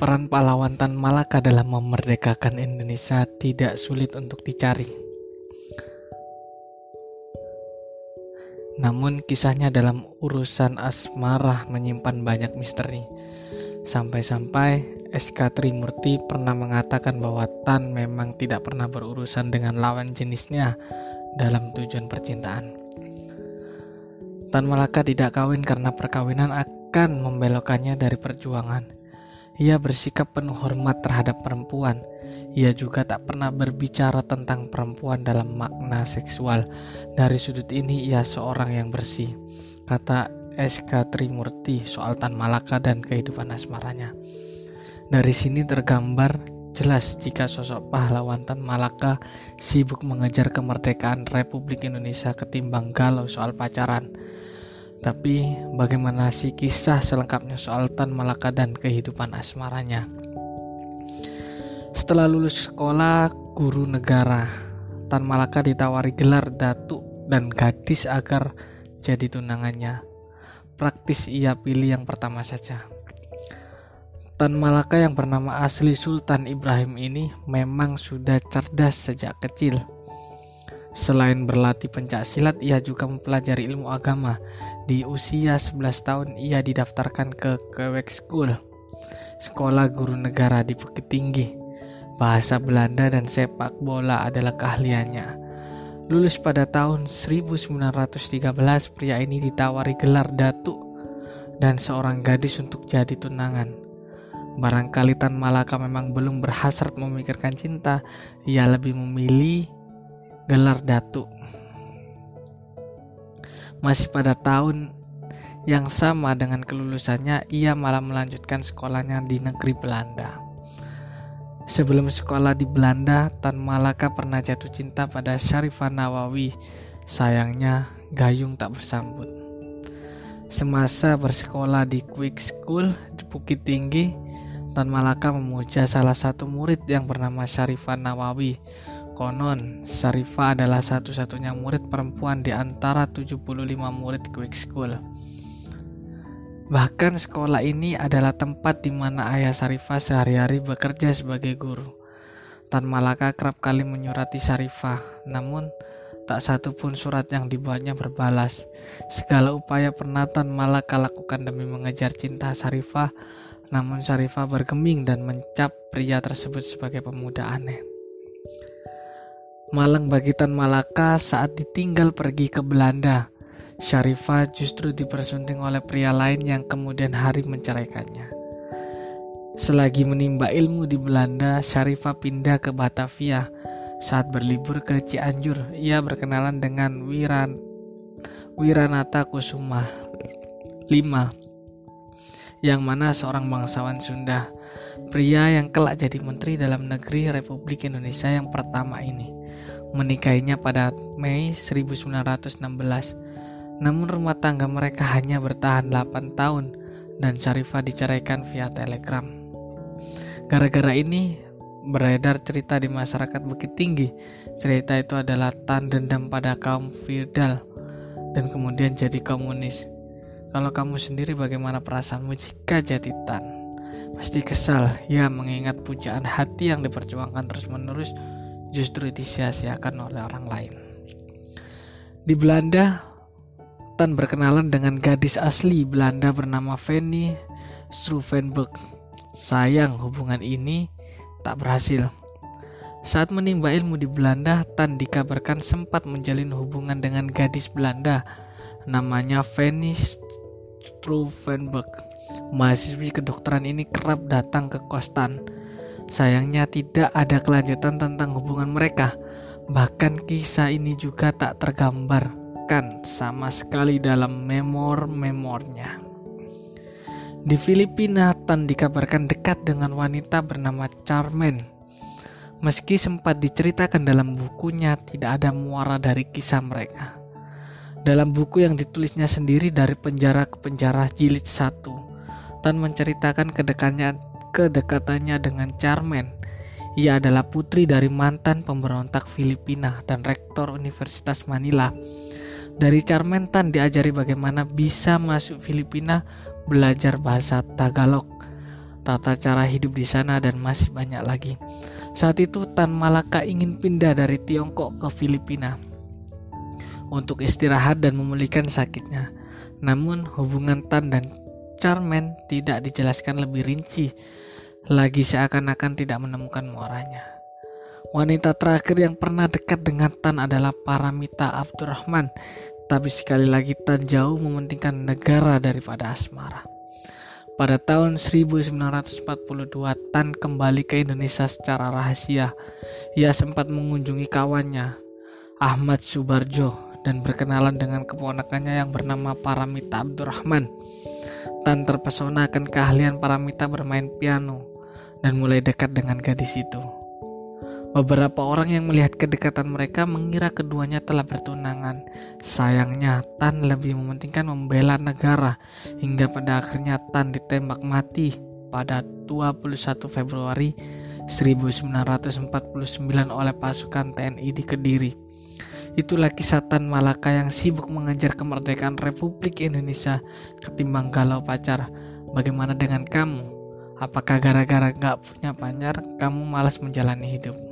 Peran pahlawan Tan Malaka dalam memerdekakan Indonesia tidak sulit untuk dicari. Namun kisahnya dalam urusan asmara menyimpan banyak misteri. Sampai-sampai SK Trimurti pernah mengatakan bahwa Tan memang tidak pernah berurusan dengan lawan jenisnya dalam tujuan percintaan. Tan Malaka tidak kawin karena perkawinan akan membelokkannya dari perjuangan. Ia bersikap penuh hormat terhadap perempuan. Ia juga tak pernah berbicara tentang perempuan dalam makna seksual. Dari sudut ini ia seorang yang bersih. Kata SK Trimurti soal Tan Malaka dan kehidupan asmaranya. Dari sini tergambar jelas jika sosok pahlawan Tan Malaka sibuk mengejar kemerdekaan Republik Indonesia ketimbang galau soal pacaran. Tapi bagaimana sih kisah selengkapnya soal Tan Malaka dan kehidupan asmaranya? Setelah lulus sekolah guru negara, Tan Malaka ditawari gelar datuk dan gadis agar jadi tunangannya. Praktis ia pilih yang pertama saja. Tan Malaka yang bernama asli Sultan Ibrahim ini memang sudah cerdas sejak kecil. Selain berlatih pencak silat, ia juga mempelajari ilmu agama di usia 11 tahun ia didaftarkan ke Kwek School, sekolah guru negara di Bukit Tinggi. Bahasa Belanda dan sepak bola adalah keahliannya. Lulus pada tahun 1913, pria ini ditawari gelar datuk dan seorang gadis untuk jadi tunangan. Barangkali Tan Malaka memang belum berhasrat memikirkan cinta, ia lebih memilih gelar datuk masih pada tahun yang sama dengan kelulusannya, ia malah melanjutkan sekolahnya di negeri Belanda. Sebelum sekolah di Belanda, Tan Malaka pernah jatuh cinta pada Syarifah Nawawi. Sayangnya, Gayung tak bersambut. Semasa bersekolah di Quick School di Bukit Tinggi, Tan Malaka memuja salah satu murid yang bernama Syarifah Nawawi Konon, Sarifa adalah satu-satunya murid perempuan di antara 75 murid Quick School. Bahkan sekolah ini adalah tempat di mana ayah Sarifa sehari-hari bekerja sebagai guru. Tan Malaka kerap kali menyurati Sarifah, namun tak satu pun surat yang dibuatnya berbalas. Segala upaya pernah Tan Malaka lakukan demi mengejar cinta Sarifah, namun Sarifah bergeming dan mencap pria tersebut sebagai pemuda aneh. Malang bagi Tan Malaka saat ditinggal pergi ke Belanda. Syarifah justru dipersunting oleh pria lain yang kemudian hari menceraikannya. Selagi menimba ilmu di Belanda, Syarifah pindah ke Batavia. Saat berlibur ke Cianjur, ia berkenalan dengan Wiran Wiranata Kusuma 5 yang mana seorang bangsawan Sunda, pria yang kelak jadi menteri dalam negeri Republik Indonesia yang pertama ini menikahinya pada Mei 1916. Namun rumah tangga mereka hanya bertahan 8 tahun dan Syarifah diceraikan via telegram. Gara-gara ini beredar cerita di masyarakat Bukit Tinggi. Cerita itu adalah tan dendam pada kaum feudal dan kemudian jadi komunis. Kalau kamu sendiri bagaimana perasaanmu jika jadi tan? Pasti kesal ya mengingat pujaan hati yang diperjuangkan terus-menerus justru disia-siakan oleh orang lain. Di Belanda, Tan berkenalan dengan gadis asli Belanda bernama Fanny Struvenberg. Sayang hubungan ini tak berhasil. Saat menimba ilmu di Belanda, Tan dikabarkan sempat menjalin hubungan dengan gadis Belanda namanya Fanny Struvenberg. Mahasiswi kedokteran ini kerap datang ke kos Tan Sayangnya tidak ada kelanjutan tentang hubungan mereka. Bahkan kisah ini juga tak tergambarkan sama sekali dalam memor-memornya. Di Filipina, Tan dikabarkan dekat dengan wanita bernama Charmen. Meski sempat diceritakan dalam bukunya, tidak ada muara dari kisah mereka. Dalam buku yang ditulisnya sendiri dari penjara ke penjara jilid 1, Tan menceritakan kedekatnya kedekatannya dengan Charmen. Ia adalah putri dari mantan pemberontak Filipina dan rektor Universitas Manila. Dari Charmen Tan diajari bagaimana bisa masuk Filipina belajar bahasa Tagalog. tata cara hidup di sana dan masih banyak lagi. Saat itu Tan Malaka ingin pindah dari Tiongkok ke Filipina untuk istirahat dan memulihkan sakitnya. Namun hubungan Tan dan Charmen tidak dijelaskan lebih rinci, lagi seakan-akan tidak menemukan muaranya. Wanita terakhir yang pernah dekat dengan Tan adalah Paramita Abdurrahman, tapi sekali lagi Tan jauh mementingkan negara daripada asmara. Pada tahun 1942, Tan kembali ke Indonesia secara rahasia. Ia sempat mengunjungi kawannya, Ahmad Subarjo, dan berkenalan dengan keponakannya yang bernama Paramita Abdurrahman. Tan terpesona akan keahlian Paramita bermain piano dan mulai dekat dengan gadis itu. Beberapa orang yang melihat kedekatan mereka mengira keduanya telah bertunangan. Sayangnya, Tan lebih mementingkan membela negara hingga pada akhirnya Tan ditembak mati pada 21 Februari 1949 oleh pasukan TNI di Kediri. Itulah kisah Tan Malaka yang sibuk mengejar kemerdekaan Republik Indonesia ketimbang galau pacar. Bagaimana dengan kamu? Apakah gara-gara gak punya pacar, kamu malas menjalani hidup?